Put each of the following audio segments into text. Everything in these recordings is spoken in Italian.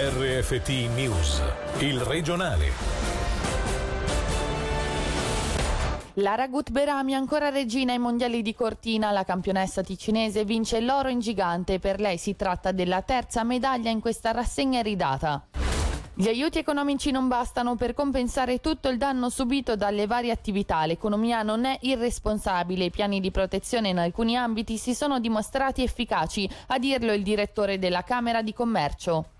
RFT News, il regionale. Lara Gutberami ancora regina ai mondiali di Cortina, la campionessa ticinese vince l'oro in gigante, per lei si tratta della terza medaglia in questa rassegna ridata. Gli aiuti economici non bastano per compensare tutto il danno subito dalle varie attività. L'economia non è irresponsabile. I piani di protezione in alcuni ambiti si sono dimostrati efficaci, a dirlo il direttore della Camera di Commercio.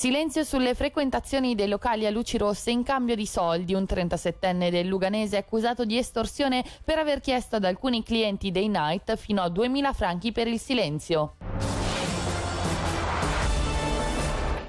Silenzio sulle frequentazioni dei locali a luci rosse in cambio di soldi. Un 37enne del Luganese è accusato di estorsione per aver chiesto ad alcuni clienti dei night fino a 2.000 franchi per il silenzio.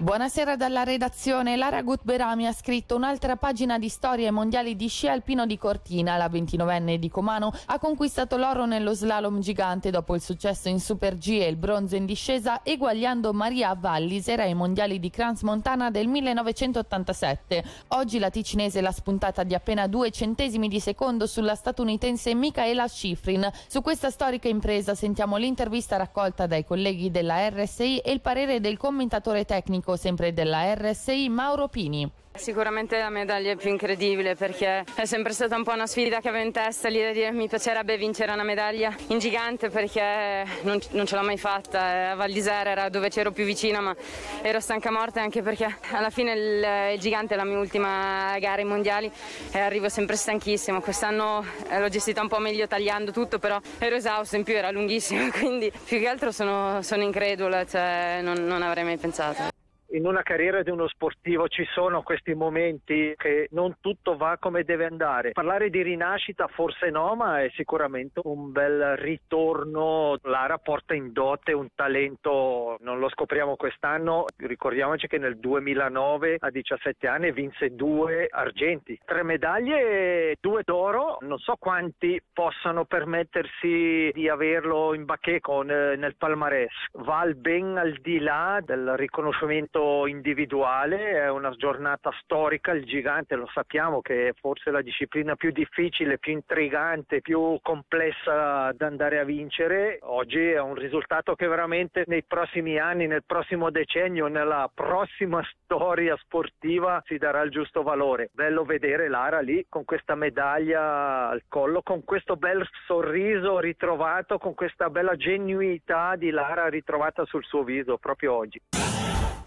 Buonasera dalla redazione. Lara Gutberami ha scritto un'altra pagina di storie mondiali di sci alpino di Cortina. La 29enne di Comano ha conquistato l'oro nello slalom gigante dopo il successo in Super G e il bronzo in discesa, eguagliando Maria Vallisera ai mondiali di Crans Montana del 1987. Oggi la ticinese l'ha spuntata di appena due centesimi di secondo sulla statunitense Michaela Schifrin. Su questa storica impresa sentiamo l'intervista raccolta dai colleghi della RSI e il parere del commentatore tecnico sempre della RSI Mauro Pini. Sicuramente la medaglia è più incredibile perché è sempre stata un po' una sfida che avevo in testa lì da dire mi piacerebbe vincere una medaglia in gigante perché non, non ce l'ho mai fatta. A Val d'Isera era dove c'ero più vicina ma ero stanca morta anche perché alla fine il, il gigante è la mia ultima gara ai mondiali e arrivo sempre stanchissimo. Quest'anno eh, l'ho gestita un po' meglio tagliando tutto però ero esausto, in più era lunghissimo quindi più che altro sono, sono incredula, cioè non, non avrei mai pensato in una carriera di uno sportivo ci sono questi momenti che non tutto va come deve andare. Parlare di rinascita forse no, ma è sicuramente un bel ritorno. Lara porta in dote un talento, non lo scopriamo quest'anno, ricordiamoci che nel 2009 a 17 anni vinse due argenti, tre medaglie, due d'oro, non so quanti possano permettersi di averlo in bacheco nel palmarès. Va ben al di là del riconoscimento individuale, è una giornata storica, il gigante lo sappiamo che è forse la disciplina più difficile, più intrigante, più complessa da andare a vincere. Oggi è un risultato che veramente nei prossimi anni, nel prossimo decennio, nella prossima storia sportiva si darà il giusto valore. Bello vedere Lara lì con questa medaglia al collo, con questo bel sorriso ritrovato, con questa bella genuinità di Lara ritrovata sul suo viso proprio oggi.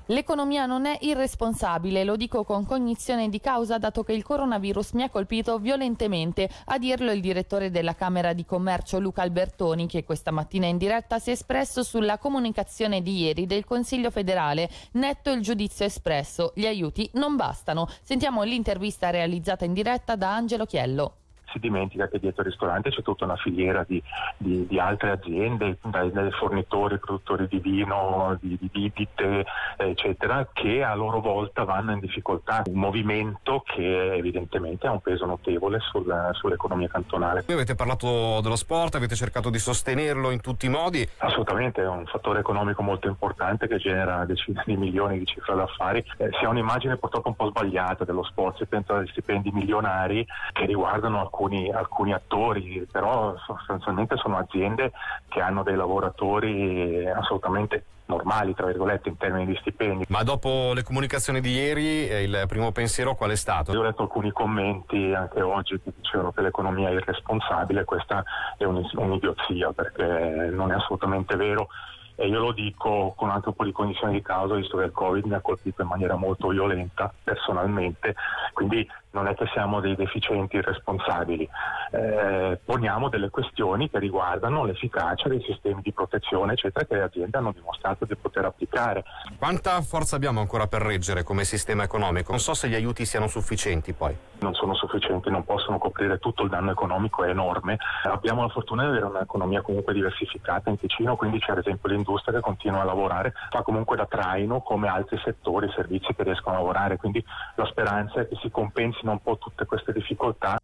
L'economia non è irresponsabile, lo dico con cognizione di causa dato che il coronavirus mi ha colpito violentemente, a dirlo il direttore della Camera di Commercio Luca Albertoni che questa mattina in diretta si è espresso sulla comunicazione di ieri del Consiglio federale. Netto il giudizio espresso, gli aiuti non bastano. Sentiamo l'intervista realizzata in diretta da Angelo Chiello si dimentica che dietro il ristorante c'è tutta una filiera di, di, di altre aziende, dai, dai, fornitori, produttori di vino, di, di bibite, eccetera, che a loro volta vanno in difficoltà. Un movimento che evidentemente ha un peso notevole sul, sull'economia cantonale. Voi avete parlato dello sport, avete cercato di sostenerlo in tutti i modi? Assolutamente, è un fattore economico molto importante che genera decine di milioni di cifre d'affari. Eh, si ha un'immagine purtroppo un po' sbagliata dello sport, si pensa agli stipendi milionari che riguardano alcuni alcuni, attori, però sostanzialmente sono aziende che hanno dei lavoratori assolutamente normali, tra virgolette, in termini di stipendi. Ma dopo le comunicazioni di ieri, eh, il primo pensiero qual è stato? Io ho letto alcuni commenti anche oggi che dicevano che l'economia è irresponsabile, questa è un'idiozia perché non è assolutamente vero e io lo dico con anche un po' di cognizione di causa visto che il Covid mi ha colpito in maniera molto violenta personalmente, quindi non è che siamo dei deficienti irresponsabili, eh, poniamo delle questioni che riguardano l'efficacia dei sistemi di protezione eccetera che le aziende hanno dimostrato di poter applicare. Quanta forza abbiamo ancora per reggere come sistema economico? Non so se gli aiuti siano sufficienti poi. Non sono sufficienti, non possono coprire tutto il danno economico, è enorme. Abbiamo la fortuna di avere un'economia comunque diversificata in Ticino, quindi c'è ad esempio l'industria che continua a lavorare, fa comunque da traino come altri settori, servizi che riescono a lavorare, quindi la speranza è che si compensi un po' tutte queste difficoltà.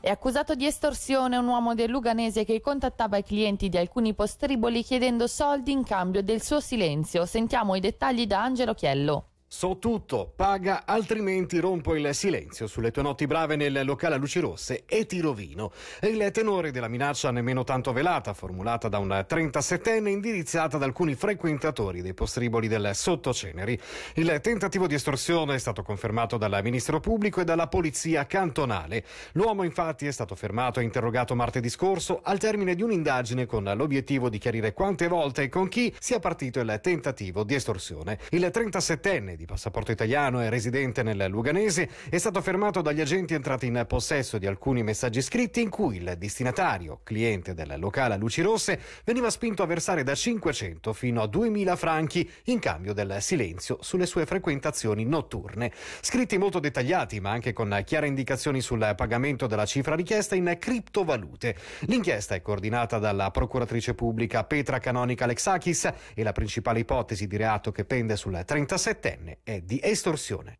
È accusato di estorsione un uomo del Luganese che contattava i clienti di alcuni postriboli chiedendo soldi in cambio del suo silenzio. Sentiamo i dettagli da Angelo Chiello. So tutto, paga, altrimenti rompo il silenzio sulle tue notti brave nel locale a luci rosse e ti rovino. Il tenore della minaccia nemmeno tanto velata, formulata da un 37enne indirizzata ad alcuni frequentatori dei postriboli del Sottoceneri. Il tentativo di estorsione è stato confermato dal Ministero Pubblico e dalla Polizia Cantonale. L'uomo infatti è stato fermato e interrogato martedì scorso al termine di un'indagine con l'obiettivo di chiarire quante volte e con chi sia partito il tentativo di estorsione. Il 37enne di passaporto italiano e residente nel Luganese, è stato fermato dagli agenti entrati in possesso di alcuni messaggi scritti in cui il destinatario, cliente del locale a luci rosse, veniva spinto a versare da 500 fino a 2000 franchi in cambio del silenzio sulle sue frequentazioni notturne. Scritti molto dettagliati, ma anche con chiare indicazioni sul pagamento della cifra richiesta in criptovalute. L'inchiesta è coordinata dalla procuratrice pubblica Petra Canonica Alexakis e la principale ipotesi di reato che pende sul 37enne è di estorsione.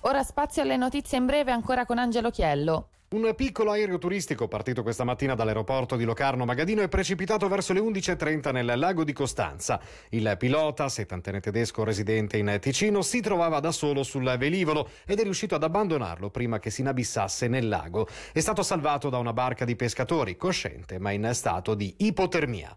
Ora spazio alle notizie in breve ancora con Angelo Chiello. Un piccolo aereo turistico partito questa mattina dall'aeroporto di Locarno Magadino è precipitato verso le 11.30 nel lago di Costanza. Il pilota, settantenne tedesco residente in Ticino, si trovava da solo sul velivolo ed è riuscito ad abbandonarlo prima che si inabissasse nel lago. È stato salvato da una barca di pescatori, cosciente ma in stato di ipotermia.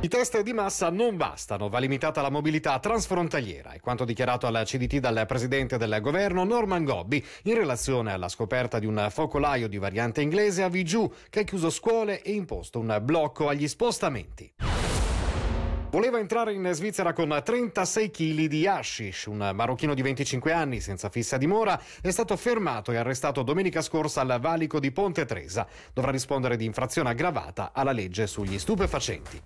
I test di massa non bastano, va limitata la mobilità transfrontaliera, è quanto dichiarato alla CDT dal presidente del governo Norman Gobbi in relazione alla scoperta di un focolaio di variante inglese a Vigiù che ha chiuso scuole e imposto un blocco agli spostamenti. Voleva entrare in Svizzera con 36 kg di hashish. Un marocchino di 25 anni senza fissa dimora è stato fermato e arrestato domenica scorsa al valico di Ponte Tresa. Dovrà rispondere di infrazione aggravata alla legge sugli stupefacenti.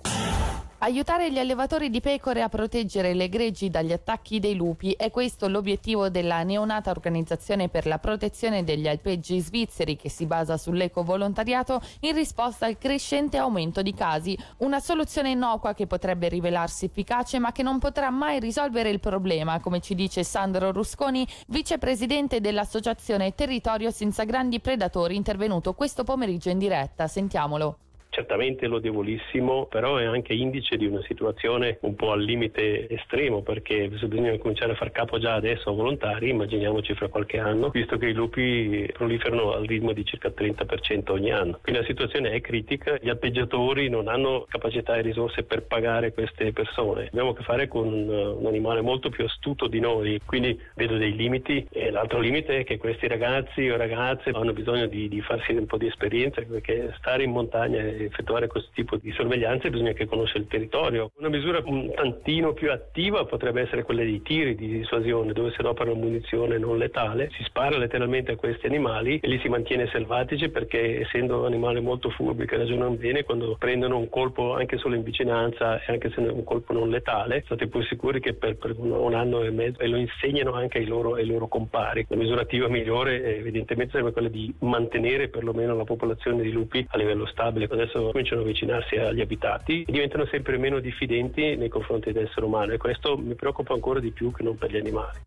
Aiutare gli allevatori di pecore a proteggere le greggi dagli attacchi dei lupi è questo l'obiettivo della neonata organizzazione per la protezione degli alpeggi svizzeri che si basa sull'ecovolontariato in risposta al crescente aumento di casi. Una soluzione innocua che potrebbe rivelarsi efficace ma che non potrà mai risolvere il problema, come ci dice Sandro Rusconi, vicepresidente dell'associazione Territorio senza grandi predatori intervenuto questo pomeriggio in diretta. Sentiamolo certamente lodevolissimo, però è anche indice di una situazione un po' al limite estremo perché bisogna cominciare a far capo già adesso a volontari, immaginiamoci fra qualche anno, visto che i lupi proliferano al ritmo di circa 30% ogni anno. Quindi la situazione è critica, gli appeggiatori non hanno capacità e risorse per pagare queste persone. Abbiamo a che fare con un animale molto più astuto di noi, quindi vedo dei limiti e l'altro limite è che questi ragazzi o ragazze hanno bisogno di, di farsi un po' di esperienza perché stare in montagna è effettuare questo tipo di sorveglianza bisogna che conosca il territorio. Una misura un tantino più attiva potrebbe essere quella dei tiri di dissuasione, dove si adopera munizione non letale, si spara letteralmente a questi animali e li si mantiene selvatici perché essendo animali molto furbi che ragionano bene, quando prendono un colpo anche solo in vicinanza e anche se è un colpo non letale, state pur sicuri che per, per un anno e mezzo e lo insegnano anche ai loro, ai loro compari. La misura attiva migliore evidentemente sarebbe quella di mantenere perlomeno la popolazione di lupi a livello stabile. Adesso adesso cominciano a avvicinarsi agli abitati e diventano sempre meno diffidenti nei confronti dell'essere umano e questo mi preoccupa ancora di più che non per gli animali.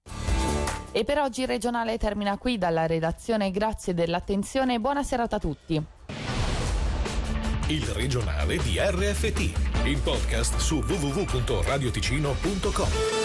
E per oggi il regionale termina qui dalla redazione. Grazie dell'attenzione e buona serata a tutti. Il regionale di RFT, il podcast su www.radioticino.com.